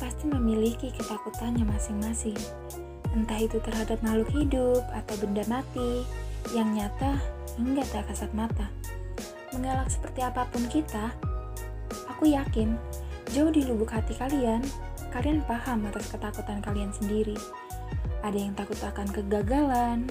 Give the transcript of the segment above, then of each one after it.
pasti memiliki ketakutannya masing-masing. Entah itu terhadap makhluk hidup atau benda mati yang nyata hingga tak kasat mata. Mengelak seperti apa pun kita, aku yakin jauh di lubuk hati kalian, kalian paham atas ketakutan kalian sendiri. Ada yang takut akan kegagalan,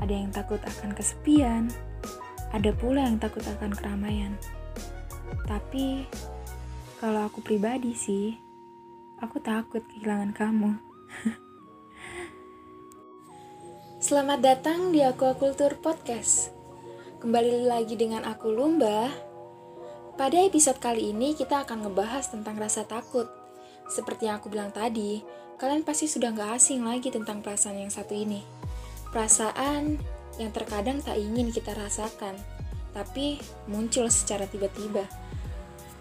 ada yang takut akan kesepian, ada pula yang takut akan keramaian. Tapi, kalau aku pribadi sih, aku takut kehilangan kamu. Selamat datang di Aquaculture Podcast. Kembali lagi dengan aku Lumba. Pada episode kali ini kita akan ngebahas tentang rasa takut. Seperti yang aku bilang tadi, kalian pasti sudah gak asing lagi tentang perasaan yang satu ini. Perasaan yang terkadang tak ingin kita rasakan, tapi muncul secara tiba-tiba.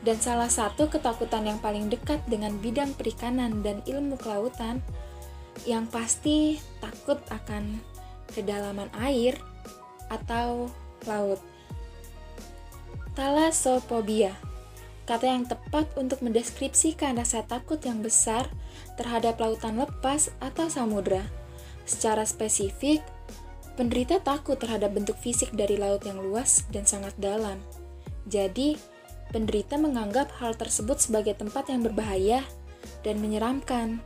Dan salah satu ketakutan yang paling dekat dengan bidang perikanan dan ilmu kelautan yang pasti takut akan kedalaman air atau laut. Thalassophobia kata yang tepat untuk mendeskripsikan rasa takut yang besar terhadap lautan lepas atau samudra. Secara spesifik, penderita takut terhadap bentuk fisik dari laut yang luas dan sangat dalam. Jadi, penderita menganggap hal tersebut sebagai tempat yang berbahaya dan menyeramkan.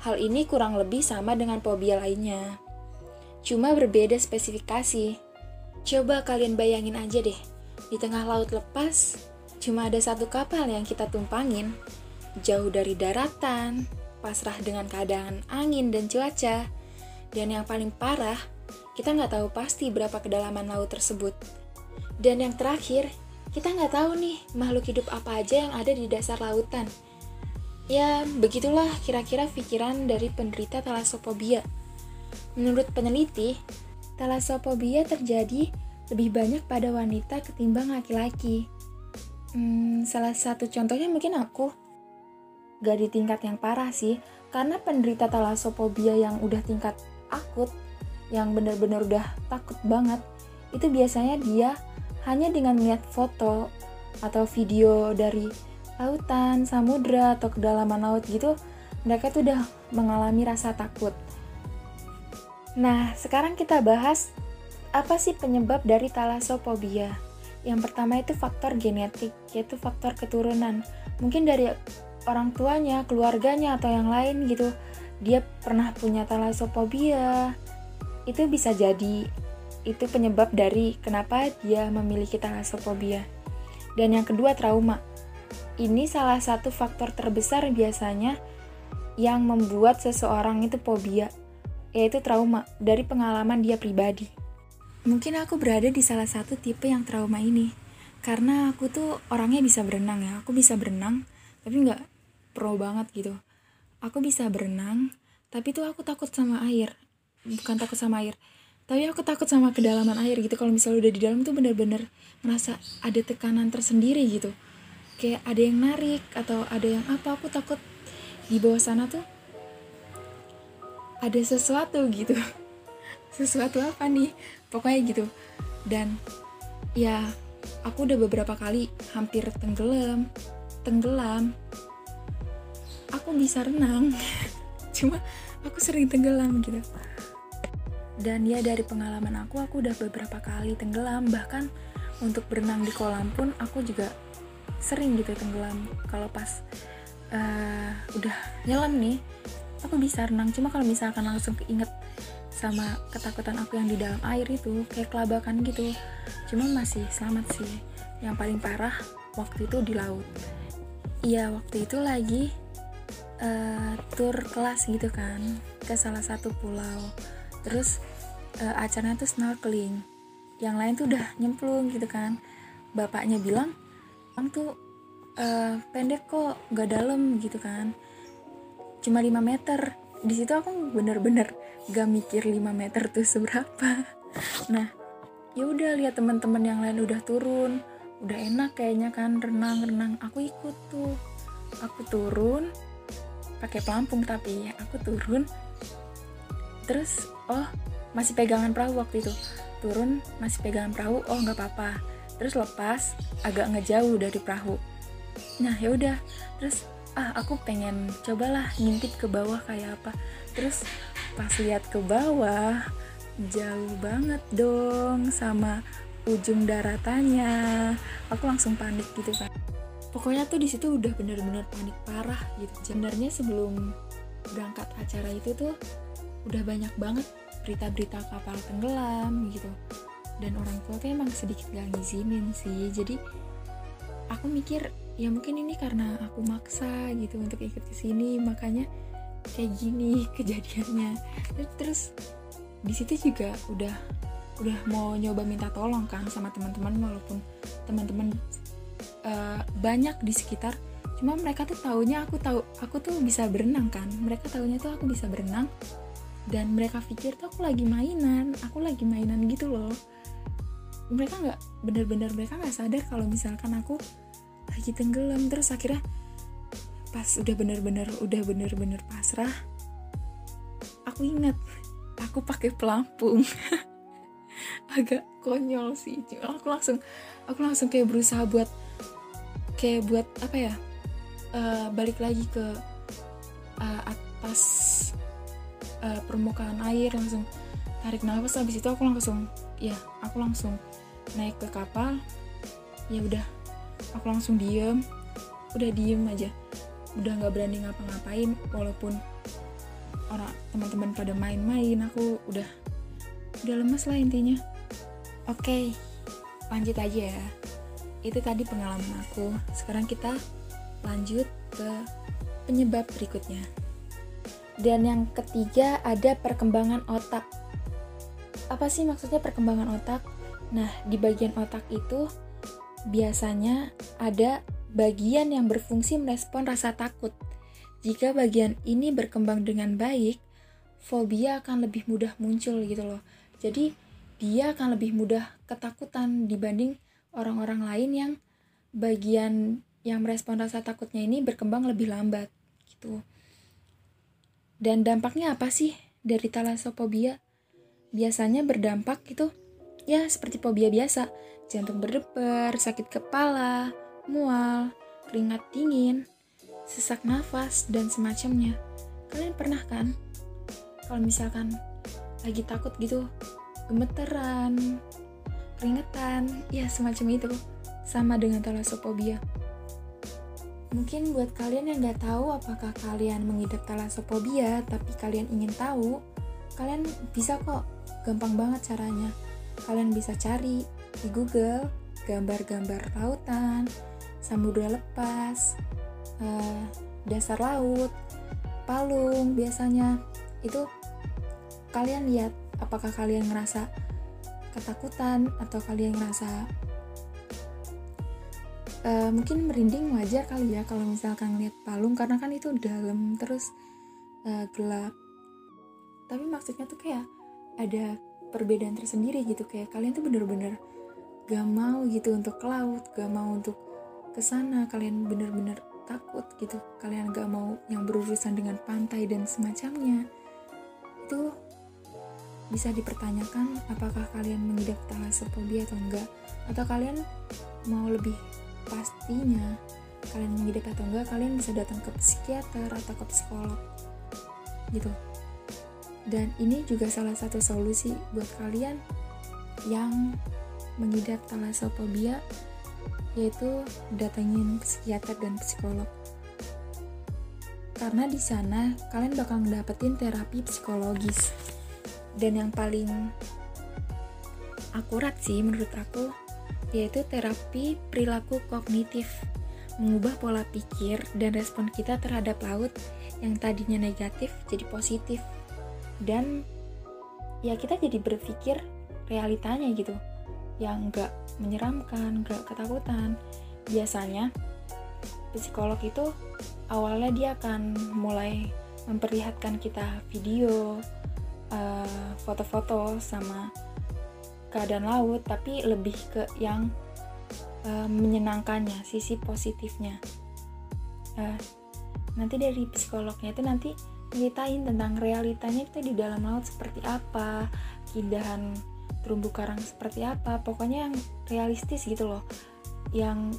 Hal ini kurang lebih sama dengan fobia lainnya. Cuma berbeda spesifikasi. Coba kalian bayangin aja deh, di tengah laut lepas, cuma ada satu kapal yang kita tumpangin, jauh dari daratan, pasrah dengan keadaan angin dan cuaca, dan yang paling parah, kita nggak tahu pasti berapa kedalaman laut tersebut. Dan yang terakhir, kita nggak tahu nih makhluk hidup apa aja yang ada di dasar lautan. Ya, begitulah kira-kira pikiran dari penderita talasophobia. Menurut peneliti, talasophobia terjadi lebih banyak pada wanita ketimbang laki-laki. Hmm, salah satu contohnya mungkin aku. Gak di tingkat yang parah sih, karena penderita talasophobia yang udah tingkat akut, yang benar-benar udah takut banget, itu biasanya dia hanya dengan melihat foto atau video dari lautan, samudra, atau kedalaman laut gitu, mereka tuh udah mengalami rasa takut. Nah, sekarang kita bahas apa sih penyebab dari talasophobia. Yang pertama itu faktor genetik, yaitu faktor keturunan. Mungkin dari orang tuanya, keluarganya, atau yang lain gitu. Dia pernah punya talasophobia. Itu bisa jadi itu penyebab dari kenapa dia memiliki talasophobia. Dan yang kedua trauma. Ini salah satu faktor terbesar biasanya yang membuat seseorang itu fobia, yaitu trauma dari pengalaman dia pribadi. Mungkin aku berada di salah satu tipe yang trauma ini, karena aku tuh orangnya bisa berenang ya, aku bisa berenang, tapi nggak pro banget gitu. Aku bisa berenang, tapi tuh aku takut sama air, bukan takut sama air, tapi aku takut sama kedalaman air gitu. Kalau misalnya udah di dalam tuh bener-bener ngerasa ada tekanan tersendiri gitu. Kayak ada yang narik atau ada yang apa aku takut di bawah sana tuh ada sesuatu gitu. Sesuatu apa nih? Pokoknya gitu. Dan ya aku udah beberapa kali hampir tenggelam tenggelam. Aku bisa renang. Cuma aku sering tenggelam gitu dan ya dari pengalaman aku aku udah beberapa kali tenggelam. Bahkan untuk berenang di kolam pun aku juga sering gitu tenggelam. Kalau pas uh, udah nyelam nih aku bisa renang. Cuma kalau misalkan langsung keinget sama ketakutan aku yang di dalam air itu kayak kelabakan gitu. Cuma masih selamat sih. Yang paling parah waktu itu di laut. Iya waktu itu lagi uh, tur kelas gitu kan ke salah satu pulau. Terus uh, acaranya tuh snorkeling. Yang lain tuh udah nyemplung gitu kan. Bapaknya bilang bang tuh uh, pendek kok gak dalam gitu kan. Cuma 5 meter. Di situ aku bener-bener gak mikir 5 meter tuh seberapa. Nah ya udah lihat teman-teman yang lain udah turun. Udah enak kayaknya kan renang-renang. Aku ikut tuh. Aku turun pakai pelampung tapi aku turun. Terus oh masih pegangan perahu waktu itu. Turun masih pegangan perahu oh nggak apa-apa. Terus lepas agak ngejauh dari perahu. Nah ya udah. Terus ah aku pengen cobalah ngintip ke bawah kayak apa. Terus pas lihat ke bawah jauh banget dong sama ujung daratannya. Aku langsung panik gitu kan. Pokoknya tuh di situ udah bener-bener panik parah gitu. Sebenarnya sebelum berangkat acara itu tuh udah banyak banget berita-berita kapal tenggelam gitu. Dan orang tua tuh emang sedikit gak ngizinin sih. Jadi aku mikir ya mungkin ini karena aku maksa gitu untuk ikut ke sini makanya kayak gini kejadiannya. Terus di situ juga udah udah mau nyoba minta tolong kan sama teman-teman walaupun teman-teman uh, banyak di sekitar. Cuma mereka tuh taunya aku tahu aku tuh bisa berenang kan. Mereka taunya tuh aku bisa berenang dan mereka pikir tuh aku lagi mainan aku lagi mainan gitu loh. Mereka nggak bener-bener mereka nggak sadar kalau misalkan aku lagi tenggelam. Terus akhirnya pas udah bener-bener udah bener-bener pasrah aku ingat aku pakai pelampung. Agak konyol sih. Cuma aku langsung aku langsung kayak berusaha buat kayak buat apa ya uh, balik lagi ke uh, atas uh, permukaan air langsung tarik nafas. Habis itu aku langsung ya aku langsung naik ke kapal. Ya udah aku langsung diem. Udah diem aja. Udah nggak berani ngapa-ngapain walaupun orang teman-teman pada main-main aku udah udah lemes lah intinya. Oke lanjut aja ya. Itu tadi pengalaman aku. Sekarang kita lanjut ke penyebab berikutnya. Dan yang ketiga ada perkembangan otak. Apa sih maksudnya perkembangan otak? Nah, di bagian otak itu biasanya ada bagian yang berfungsi merespon rasa takut. Jika bagian ini berkembang dengan baik, fobia akan lebih mudah muncul gitu loh. Jadi, dia akan lebih mudah ketakutan dibanding orang-orang lain yang bagian yang merespon rasa takutnya ini berkembang lebih lambat gitu. Dan dampaknya apa sih dari talasophobia? Biasanya berdampak gitu ya seperti fobia biasa, jantung berdebar, sakit kepala, mual, keringat dingin, sesak nafas dan semacamnya. Kalian pernah kan? Kalau misalkan lagi takut gitu, gemeteran, keringetan, ya semacam itu. Sama dengan talasophobia. Mungkin buat kalian yang nggak tahu apakah kalian mengidap talasophobia, tapi kalian ingin tahu, kalian bisa kok, gampang banget caranya. Kalian bisa cari di Google gambar-gambar lautan, samudra lepas, uh, dasar laut, palung biasanya. Itu kalian lihat apakah kalian ngerasa ketakutan atau kalian ngerasa uh, mungkin merinding wajar kali ya kalau misalkan lihat palung karena kan itu dalam terus uh, gelap. Tapi maksudnya tuh kayak ada perbedaan tersendiri gitu kayak kalian tuh bener-bener gak mau gitu untuk ke laut gak mau untuk ke sana kalian bener-bener takut gitu. Kalian gak mau yang berurusan dengan pantai dan semacamnya. Itu bisa dipertanyakan apakah kalian mengidap talasophobia atau enggak? Atau kalian mau lebih pastinya kalian mengidap atau enggak kalian bisa datang ke psikiater atau ke psikolog gitu. Dan ini juga salah satu solusi buat kalian yang mengidap talasophobia yaitu datangin psikiater dan psikolog. Karena di sana kalian bakal dapetin terapi psikologis. Dan yang paling akurat sih menurut aku yaitu terapi perilaku kognitif, mengubah pola pikir dan respon kita terhadap laut yang tadinya negatif jadi positif. Dan ya kita jadi berpikir realitanya gitu, yang gak menyeramkan, gak ketakutan. Biasanya psikolog itu awalnya dia akan mulai memperlihatkan kita video, eh, foto-foto uh, sama keadaan laut tapi lebih ke yang uh, menyenangkannya sisi positifnya. Uh, nanti dari psikolognya itu nanti ceritain tentang realitanya itu di dalam laut seperti apa keindahan terumbu karang seperti apa pokoknya yang realistis gitu loh. Yang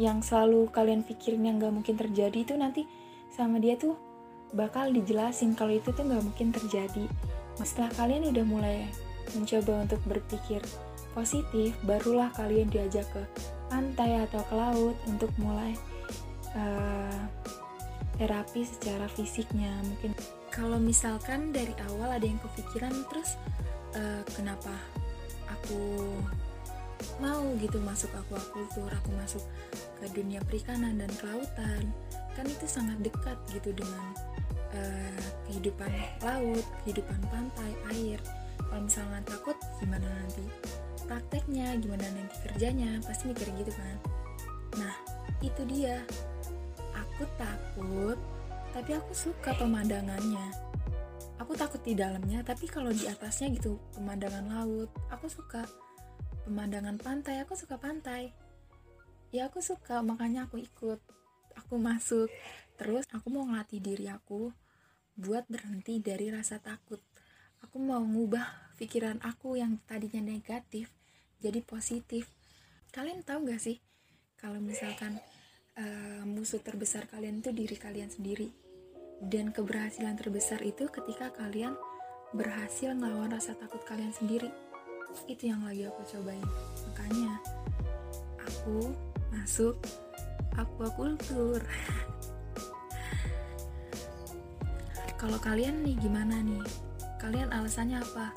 yang selalu kalian pikirin yang gak mungkin terjadi itu nanti sama dia tuh bakal dijelasin kalau itu tuh gak mungkin terjadi. Setelah kalian udah mulai mencoba untuk berpikir positif barulah kalian diajak ke pantai atau ke laut untuk mulai uh, terapi secara fisiknya. Mungkin kalau misalkan dari awal ada yang kepikiran terus uh, kenapa aku mau gitu masuk aquaculture aku masuk ke dunia perikanan dan kelautan kan itu sangat dekat gitu dengan uh, kehidupan laut kehidupan pantai air kalau misalnya takut gimana nanti prakteknya gimana nanti kerjanya pasti mikir gitu kan. Nah itu dia. Aku takut tapi aku suka pemandangannya. Aku takut di dalamnya tapi kalau di atasnya gitu pemandangan laut. Aku suka pemandangan pantai aku suka pantai. Ya aku suka makanya aku ikut. Aku masuk. Terus aku mau ngelatih diri aku buat berhenti dari rasa takut aku mau ngubah pikiran aku yang tadinya negatif jadi positif. Kalian tahu gak sih kalau misalkan uh, musuh terbesar kalian itu diri kalian sendiri. Dan keberhasilan terbesar itu ketika kalian berhasil ngelawan rasa takut kalian sendiri. Itu yang lagi aku cobain. Makanya aku masuk aquaculture. Kalau kalian nih gimana nih alasannya apa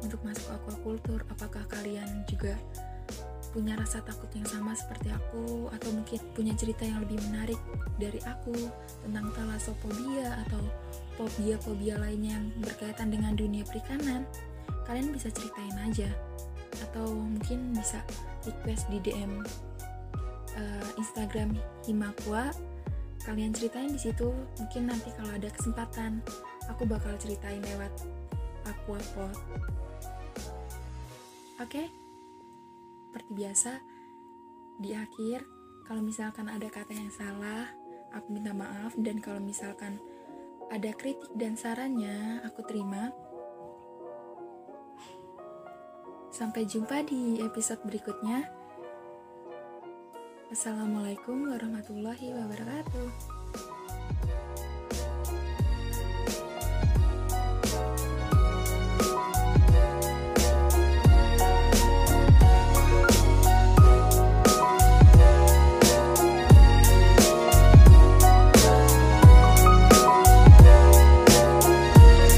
untuk masuk aquaculture apakah kalian juga punya rasa takut yang sama seperti aku? Atau mungkin punya cerita yang lebih menarik dari aku tentang talasophobia atau fobia-fobia lainnya yang berkaitan dengan dunia perikanan? Kalian bisa ceritain aja. Atau mungkin bisa request di DM uh, eh, Instagram Himakwa. Kalian ceritain di situ. Mungkin nanti kalau ada kesempatan aku bakal ceritain lewat Aquapod oke seperti biasa di akhir kalau misalkan ada kata yang salah aku minta maaf dan kalau misalkan ada kritik dan sarannya aku terima Sampai jumpa di episode berikutnya. Assalamualaikum warahmatullahi wabarakatuh.